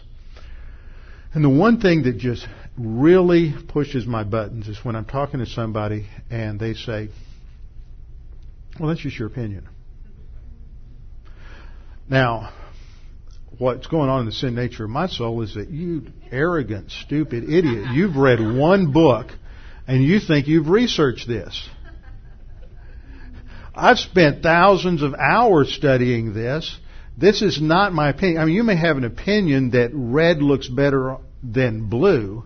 And the one thing that just really pushes my buttons is when I'm talking to somebody and they say, well, that's just your opinion. Now, what's going on in the sin nature of my soul is that you arrogant, stupid idiot, you've read one book and you think you've researched this. I've spent thousands of hours studying this. This is not my opinion. I mean, you may have an opinion that red looks better than blue,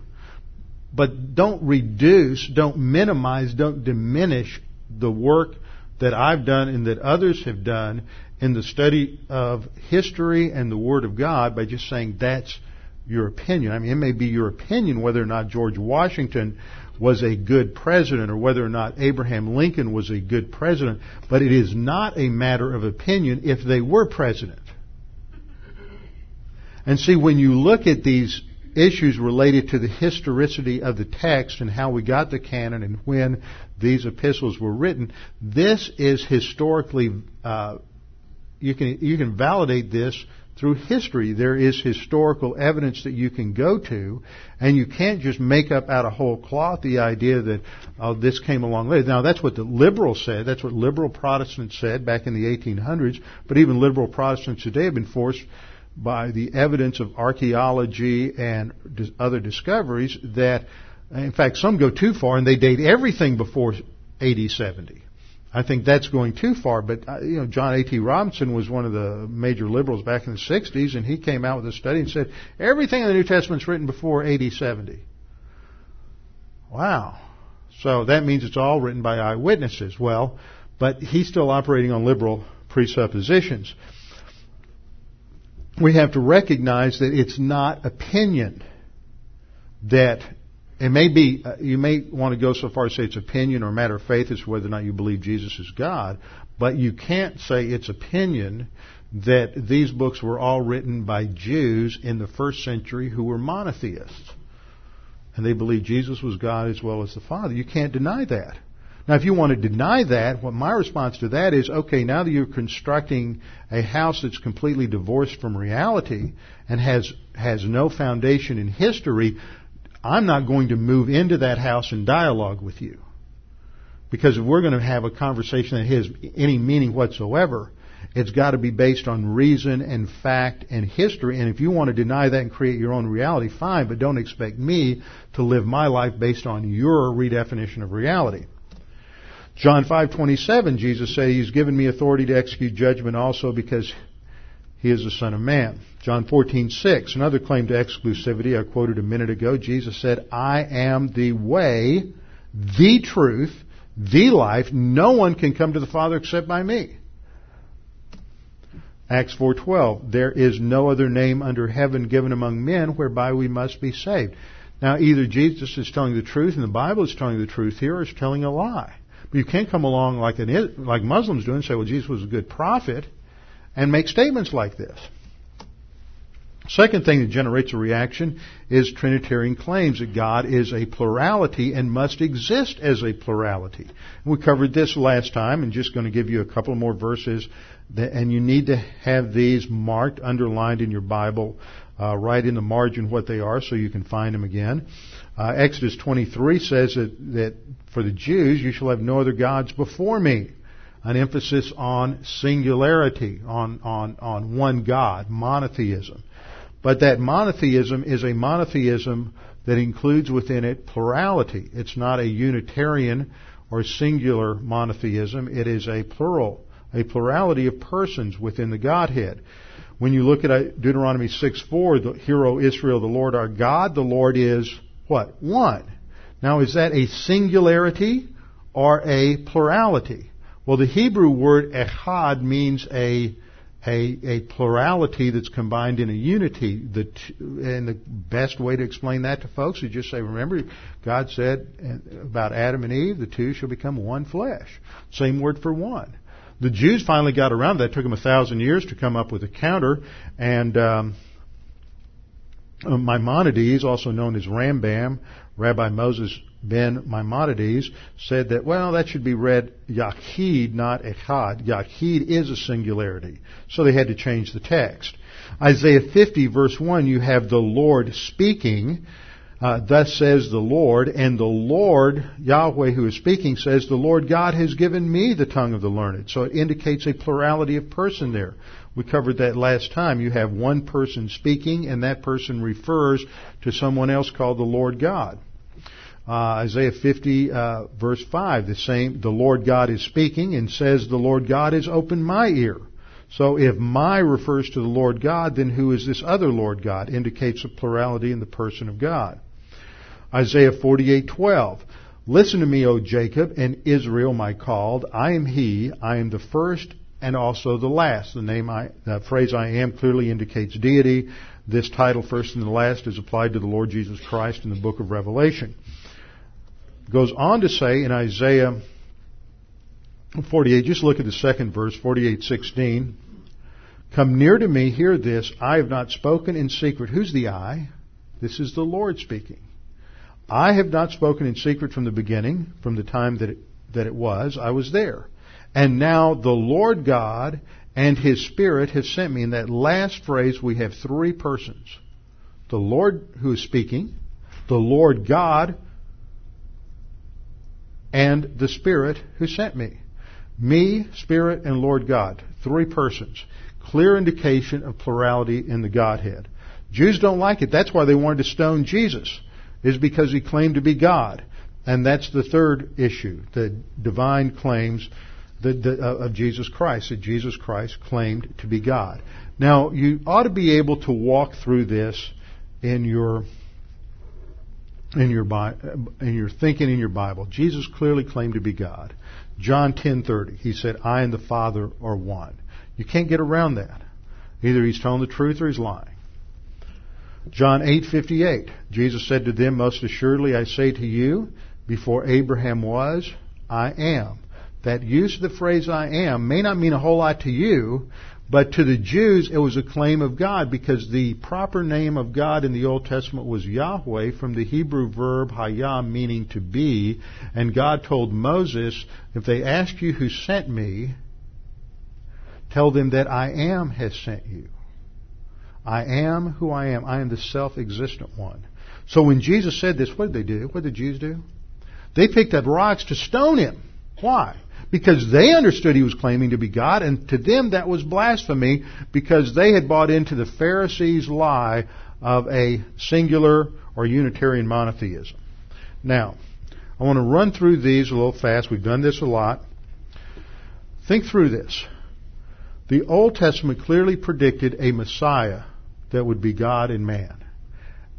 but don't reduce, don't minimize, don't diminish the work that I've done and that others have done in the study of history and the Word of God by just saying that's your opinion. I mean, it may be your opinion whether or not George Washington was a good president or whether or not Abraham Lincoln was a good president, but it is not a matter of opinion if they were president. And see, when you look at these issues related to the historicity of the text and how we got the canon and when these epistles were written, this is historically, uh, you can, you can validate this through history. There is historical evidence that you can go to, and you can't just make up out of whole cloth the idea that oh, this came along later. Now that's what the liberals said. That's what liberal Protestants said back in the 1800s. But even liberal Protestants today have been forced by the evidence of archaeology and other discoveries that, in fact, some go too far and they date everything before AD 70. I think that's going too far, but uh, you know, John A.T. Robinson was one of the major liberals back in the 60s, and he came out with a study and said everything in the New Testament's written before AD 70. Wow. So that means it's all written by eyewitnesses. Well, but he's still operating on liberal presuppositions. We have to recognize that it's not opinion that it may be, uh, you may want to go so far as to say it's opinion or matter of faith as whether or not you believe Jesus is God, but you can't say it's opinion that these books were all written by Jews in the first century who were monotheists. And they believed Jesus was God as well as the Father. You can't deny that. Now, if you want to deny that, what my response to that is, okay, now that you're constructing a house that's completely divorced from reality and has has no foundation in history, I'm not going to move into that house and dialogue with you. Because if we're going to have a conversation that has any meaning whatsoever, it's got to be based on reason and fact and history. And if you want to deny that and create your own reality, fine, but don't expect me to live my life based on your redefinition of reality. John 5:27 Jesus said he's given me authority to execute judgment also because he is the son of man. John 14:6 another claim to exclusivity I quoted a minute ago Jesus said I am the way the truth the life no one can come to the father except by me. Acts 4:12 There is no other name under heaven given among men whereby we must be saved. Now either Jesus is telling the truth and the Bible is telling the truth here or is telling a lie. But you can't come along like an, like Muslims do and say, well, Jesus was a good prophet and make statements like this. Second thing that generates a reaction is Trinitarian claims that God is a plurality and must exist as a plurality. We covered this last time and just going to give you a couple more verses that, and you need to have these marked, underlined in your Bible, uh, right in the margin what they are so you can find them again. Uh, Exodus 23 says that, that for the Jews, you shall have no other gods before me. An emphasis on singularity, on, on, on one God, monotheism. But that monotheism is a monotheism that includes within it plurality. It's not a Unitarian or singular monotheism. It is a plural, a plurality of persons within the Godhead. When you look at uh, Deuteronomy 6 4, the hero Israel, the Lord our God, the Lord is what? One. Now, is that a singularity or a plurality? Well, the Hebrew word echad means a, a, a plurality that's combined in a unity. The t- and the best way to explain that to folks is just say, remember, God said uh, about Adam and Eve, the two shall become one flesh. Same word for one. The Jews finally got around that. It took them a thousand years to come up with a counter, and um, uh, Maimonides, also known as Rambam, Rabbi Moses ben Maimonides, said that, well, that should be read Yachid, not Echad. Yachid is a singularity. So they had to change the text. Isaiah 50 verse 1, you have the Lord speaking, uh, thus says the Lord, and the Lord, Yahweh who is speaking, says, the Lord God has given me the tongue of the learned. So it indicates a plurality of person there. We covered that last time. You have one person speaking, and that person refers to someone else called the Lord God. Uh, Isaiah 50, uh, verse 5, the same, the Lord God is speaking and says, the Lord God has opened my ear. So if my refers to the Lord God, then who is this other Lord God? Indicates a plurality in the person of God. Isaiah 48:12 Listen to me, O Jacob, and Israel, my called. I am he. I am the first and also the last. The name I, the phrase I am clearly indicates deity. This title, first and the last, is applied to the Lord Jesus Christ in the book of Revelation. goes on to say in Isaiah 48, just look at the second verse, 48:16. Come near to me, hear this. I have not spoken in secret. Who's the I? This is the Lord speaking. I have not spoken in secret from the beginning, from the time that it, that it was. I was there. And now the Lord God and His Spirit have sent me. In that last phrase, we have three persons. The Lord who is speaking, the Lord God, and the Spirit who sent me. Me, Spirit, and Lord God. Three persons. Clear indication of plurality in the Godhead. Jews don't like it. That's why they wanted to stone Jesus, is because he claimed to be God. And that's the third issue, the divine claims uh, of Jesus Christ, that Jesus Christ claimed to be God. Now, you ought to be able to walk through this in your in your in your thinking in your Bible. Jesus clearly claimed to be God. John 10:30. He said, "I and the Father are one." You can't get around that. Either he's telling the truth or he's lying. John 8:58. Jesus said to them, "Most assuredly I say to you, before Abraham was, I am." That use of the phrase I am may not mean a whole lot to you, but to the Jews, it was a claim of God because the proper name of God in the Old Testament was Yahweh from the Hebrew verb hayah, meaning to be. And God told Moses, if they ask you who sent me, tell them that I am has sent you. I am who I am. I am the self-existent one. So when Jesus said this, what did they do? What did the Jews do? They picked up rocks to stone him. Why? because they understood he was claiming to be God, and to them that was blasphemy because they had bought into the Pharisees' lie of a singular or Unitarian monotheism. Now, I want to run through these a little fast. We've done this a lot. Think through this. The Old Testament clearly predicted a Messiah that would be God and man.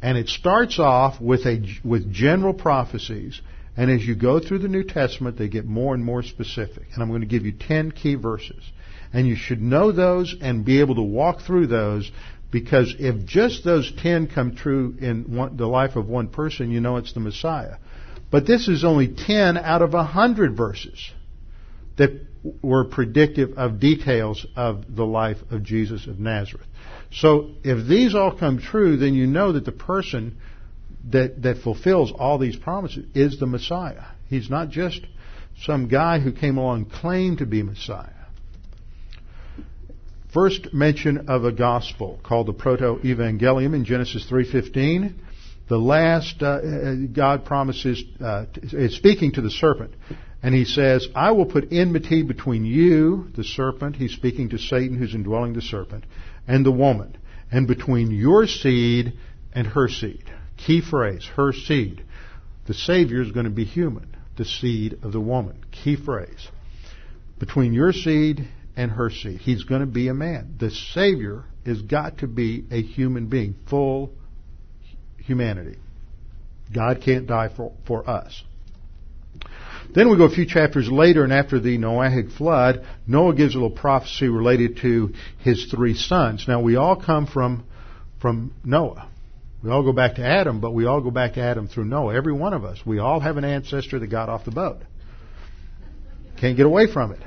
And it starts off with a, with general prophecies and as you go through the New Testament, they get more and more specific. And I'm going to give you 10 key verses. And you should know those and be able to walk through those because if just those 10 come true in one, the life of one person, you know it's the Messiah. But this is only 10 out of 100 verses that were predictive of details of the life of Jesus of Nazareth. So if these all come true, then you know that the person that, that fulfills all these promises is the Messiah. He's not just some guy who came along claimed to be Messiah. First mention of a gospel called the Proto-Evangelium in Genesis 3.15. The last, uh, God promises, uh, is speaking to the serpent. And he says, I will put enmity between you, the serpent, he's speaking to Satan who's indwelling the serpent, and the woman, and between your seed and her seed. Key phrase, her seed. The Savior is going to be human, the seed of the woman. Key phrase. Between your seed and her seed, he's going to be a man. The Savior has got to be a human being, full humanity. God can't die for, for us. Then we go a few chapters later, and after the Noahic flood, Noah gives a little prophecy related to his three sons. Now, we all come from, from Noah. We all go back to Adam, but we all go back to Adam through Noah. Every one of us. We all have an ancestor that got off the boat. Can't get away from it.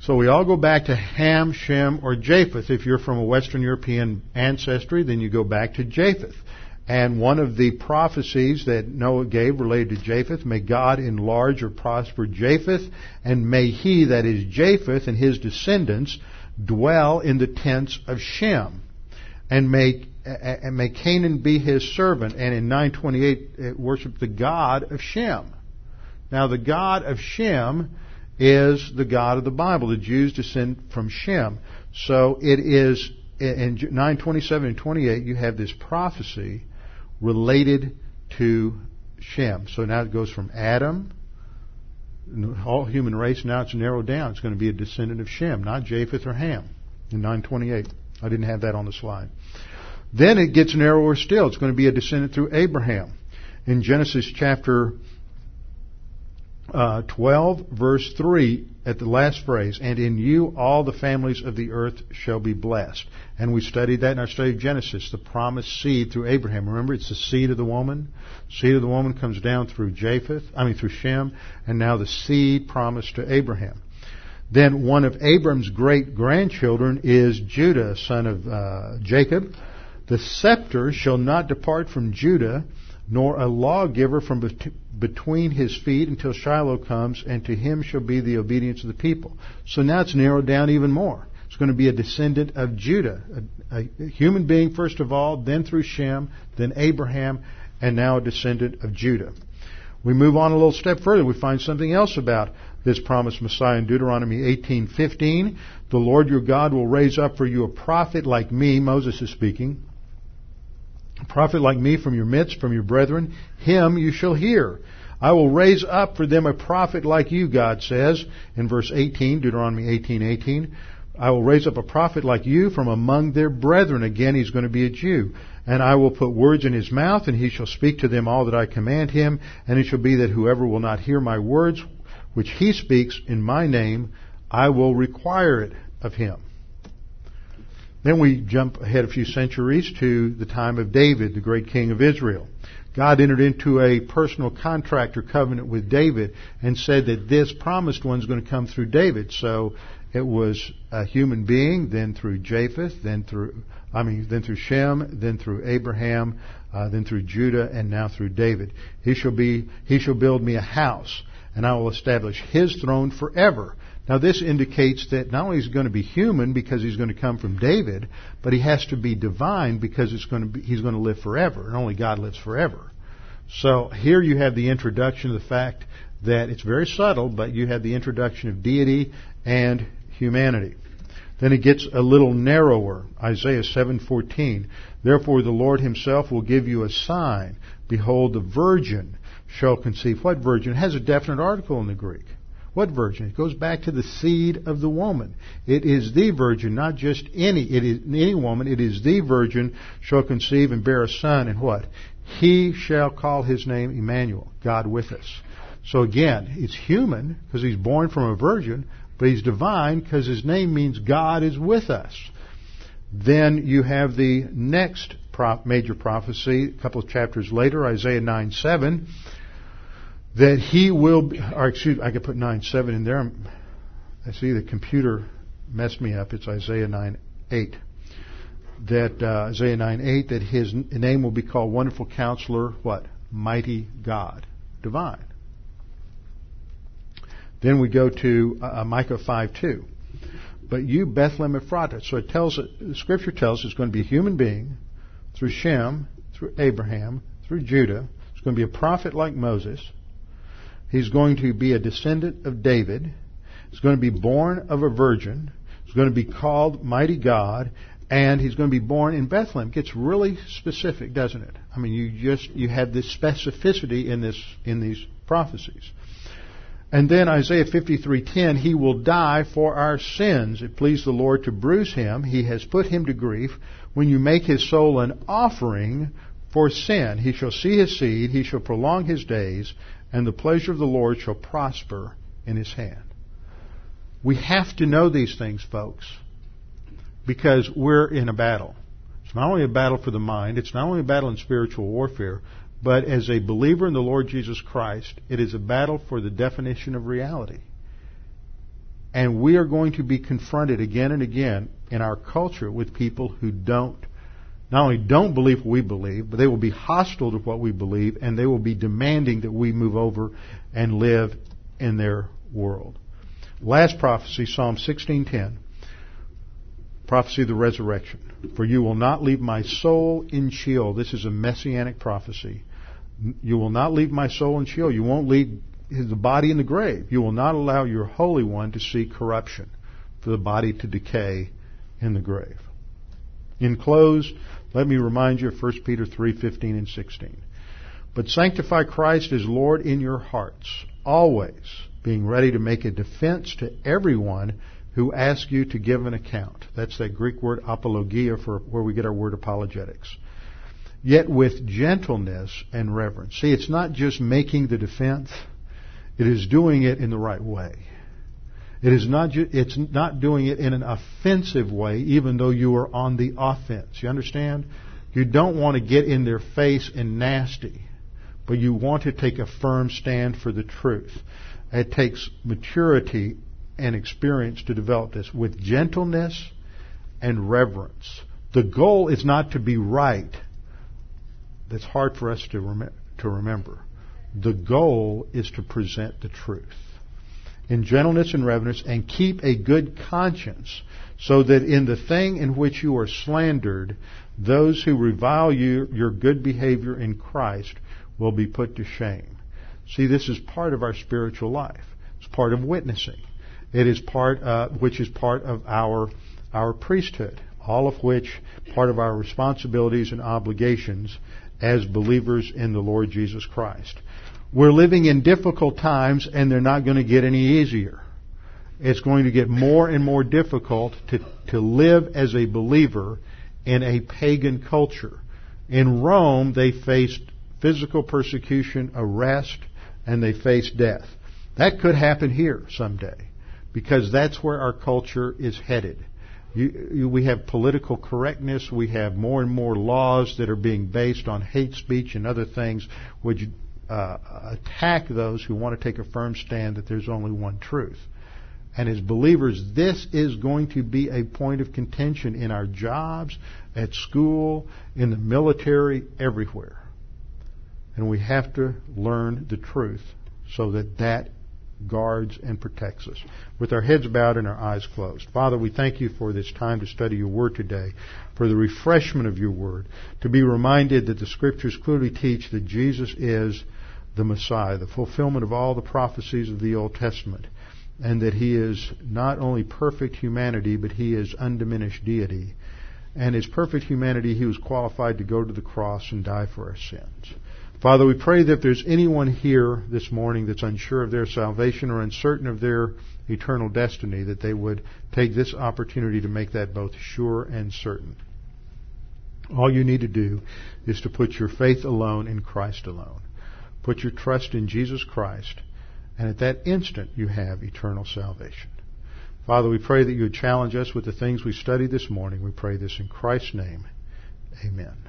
So we all go back to Ham, Shem, or Japheth. If you're from a Western European ancestry, then you go back to Japheth. And one of the prophecies that Noah gave related to Japheth, may God enlarge or prosper Japheth, and may he, that is Japheth, and his descendants, dwell in the tents of Shem, and may and may Canaan be his servant. And in 928, worship the God of Shem. Now, the God of Shem is the God of the Bible. The Jews descend from Shem. So it is in 927 and 28, you have this prophecy related to Shem. So now it goes from Adam, all human race, now it's narrowed down. It's going to be a descendant of Shem, not Japheth or Ham in 928. I didn't have that on the slide. Then it gets narrower still. It's going to be a descendant through Abraham. In Genesis chapter uh, 12, verse 3, at the last phrase, and in you all the families of the earth shall be blessed. And we studied that in our study of Genesis, the promised seed through Abraham. Remember, it's the seed of the woman. Seed of the woman comes down through Japheth, I mean through Shem, and now the seed promised to Abraham. Then one of Abram's great grandchildren is Judah, son of uh, Jacob. The scepter shall not depart from Judah, nor a lawgiver from between his feet until Shiloh comes, and to him shall be the obedience of the people. So now it's narrowed down even more. It's going to be a descendant of Judah, a, a human being first of all, then through Shem, then Abraham, and now a descendant of Judah. We move on a little step further. We find something else about this promised Messiah in Deuteronomy 18:15. The Lord your God will raise up for you a prophet like me, Moses is speaking, a prophet like me from your midst, from your brethren, him you shall hear. I will raise up for them a prophet like you, God says in verse 18, Deuteronomy 18:18. I will raise up a prophet like you from among their brethren. Again, he's going to be a Jew. And I will put words in his mouth, and he shall speak to them all that I command him. And it shall be that whoever will not hear my words, which he speaks in my name, I will require it of him. Then we jump ahead a few centuries to the time of David, the great king of Israel. God entered into a personal contract or covenant with David and said that this promised one is going to come through David. So it was a human being, then through Japheth, then through, I mean, then through Shem, then through Abraham, uh, then through Judah, and now through David. He shall be, he shall build me a house, and I will establish his throne forever. Now this indicates that not only is he going to be human because he's going to come from David, but he has to be divine because it's going to be, he's going to live forever, and only God lives forever. So here you have the introduction of the fact that it's very subtle, but you have the introduction of deity and humanity. Then it gets a little narrower. Isaiah 7:14. Therefore the Lord himself will give you a sign. Behold the virgin shall conceive. What virgin? It has a definite article in the Greek. What virgin? It goes back to the seed of the woman. It is the virgin, not just any. It is any woman. It is the virgin shall conceive and bear a son, and what? He shall call his name Emmanuel, God with us. So again, it's human because he's born from a virgin, but he's divine because his name means God is with us. Then you have the next major prophecy, a couple of chapters later, Isaiah 9 7 that he will, or excuse, I could put 9 7 in there. I see the computer messed me up. It's Isaiah 9 8. That uh, Isaiah 9 8, that his name will be called Wonderful Counselor, what? Mighty God. Divine. Then we go to uh, uh Micah 5 2. But you, Bethlehem Ephratah. So it tells, the scripture tells it's going to be a human being through Shem, through Abraham, through Judah. It's going to be a prophet like Moses. He's going to be a descendant of David. He's going to be born of a virgin. He's going to be called Mighty God. And he's going to be born in Bethlehem. It gets really specific, doesn't it? I mean, you just, you have this specificity in this, in these prophecies. And then Isaiah 53:10, he will die for our sins. It pleased the Lord to bruise him. He has put him to grief. When you make his soul an offering for sin, he shall see his seed, he shall prolong his days, and the pleasure of the Lord shall prosper in his hand. We have to know these things, folks, because we're in a battle. It's not only a battle for the mind, it's not only a battle in spiritual warfare, but as a believer in the Lord Jesus Christ, it is a battle for the definition of reality. And we are going to be confronted again and again in our culture with people who don't not only don't believe what we believe, but they will be hostile to what we believe, and they will be demanding that we move over and live in their world. Last prophecy, Psalm 16:10. Prophecy of the resurrection. For you will not leave my soul in Sheol. This is a messianic prophecy. You will not leave my soul in Sheol. You won't leave the body in the grave. You will not allow your Holy One to see corruption, for the body to decay in the grave. In close, let me remind you of 1 Peter 3:15 and 16. But sanctify Christ as Lord in your hearts, always being ready to make a defense to everyone who asks you to give an account. That's that Greek word apologia for where we get our word apologetics. Yet with gentleness and reverence. See, it's not just making the defense, It is doing it in the right way. It is not it's not doing it in an offensive way, even though you are on the offense. You understand? You don't want to get in their face and nasty, but you want to take a firm stand for the truth. It takes maturity and experience to develop this with gentleness and reverence. The goal is not to be right. That's hard for us to, rem- to remember. The goal is to present the truth in gentleness and reverence and keep a good conscience so that in the thing in which you are slandered, those who revile you, your good behavior in Christ will be put to shame. See, this is part of our spiritual life. It's part of witnessing. It is part, uh, which is part of our our priesthood. All of which part of our responsibilities and obligations as believers in the Lord Jesus Christ. We're living in difficult times, and they're not going to get any easier. It's going to get more and more difficult to to live as a believer in a pagan culture. In Rome, they faced physical persecution, arrest, and they faced death. That could happen here someday because that's where our culture is headed. You, you, we have political correctness. We have more and more laws that are being based on hate speech and other things which uh, attack those who want to take a firm stand that there's only one truth. And as believers, this is going to be a point of contention in our jobs, at school, in the military, everywhere. And we have to learn the truth so that that guards and protects us. With our heads bowed and our eyes closed. Father, we thank you for this time to study your word today, for the refreshment of your word, to be reminded that the scriptures clearly teach that Jesus is the Messiah, the fulfillment of all the prophecies of the Old Testament and that he is not only perfect humanity, but he is undiminished deity. And his perfect humanity, he was qualified to go to the cross and die for our sins. Father, we pray that if there's anyone here this morning that's unsure of their salvation or uncertain of their eternal destiny, that they would take this opportunity to make that both sure and certain. All you need to do is to put your faith alone in Christ alone. Put your trust in Jesus Christ and at that instant, you have eternal salvation. Father, we pray that you would challenge us with the things we studied this morning. We pray this in Christ's name. Amen.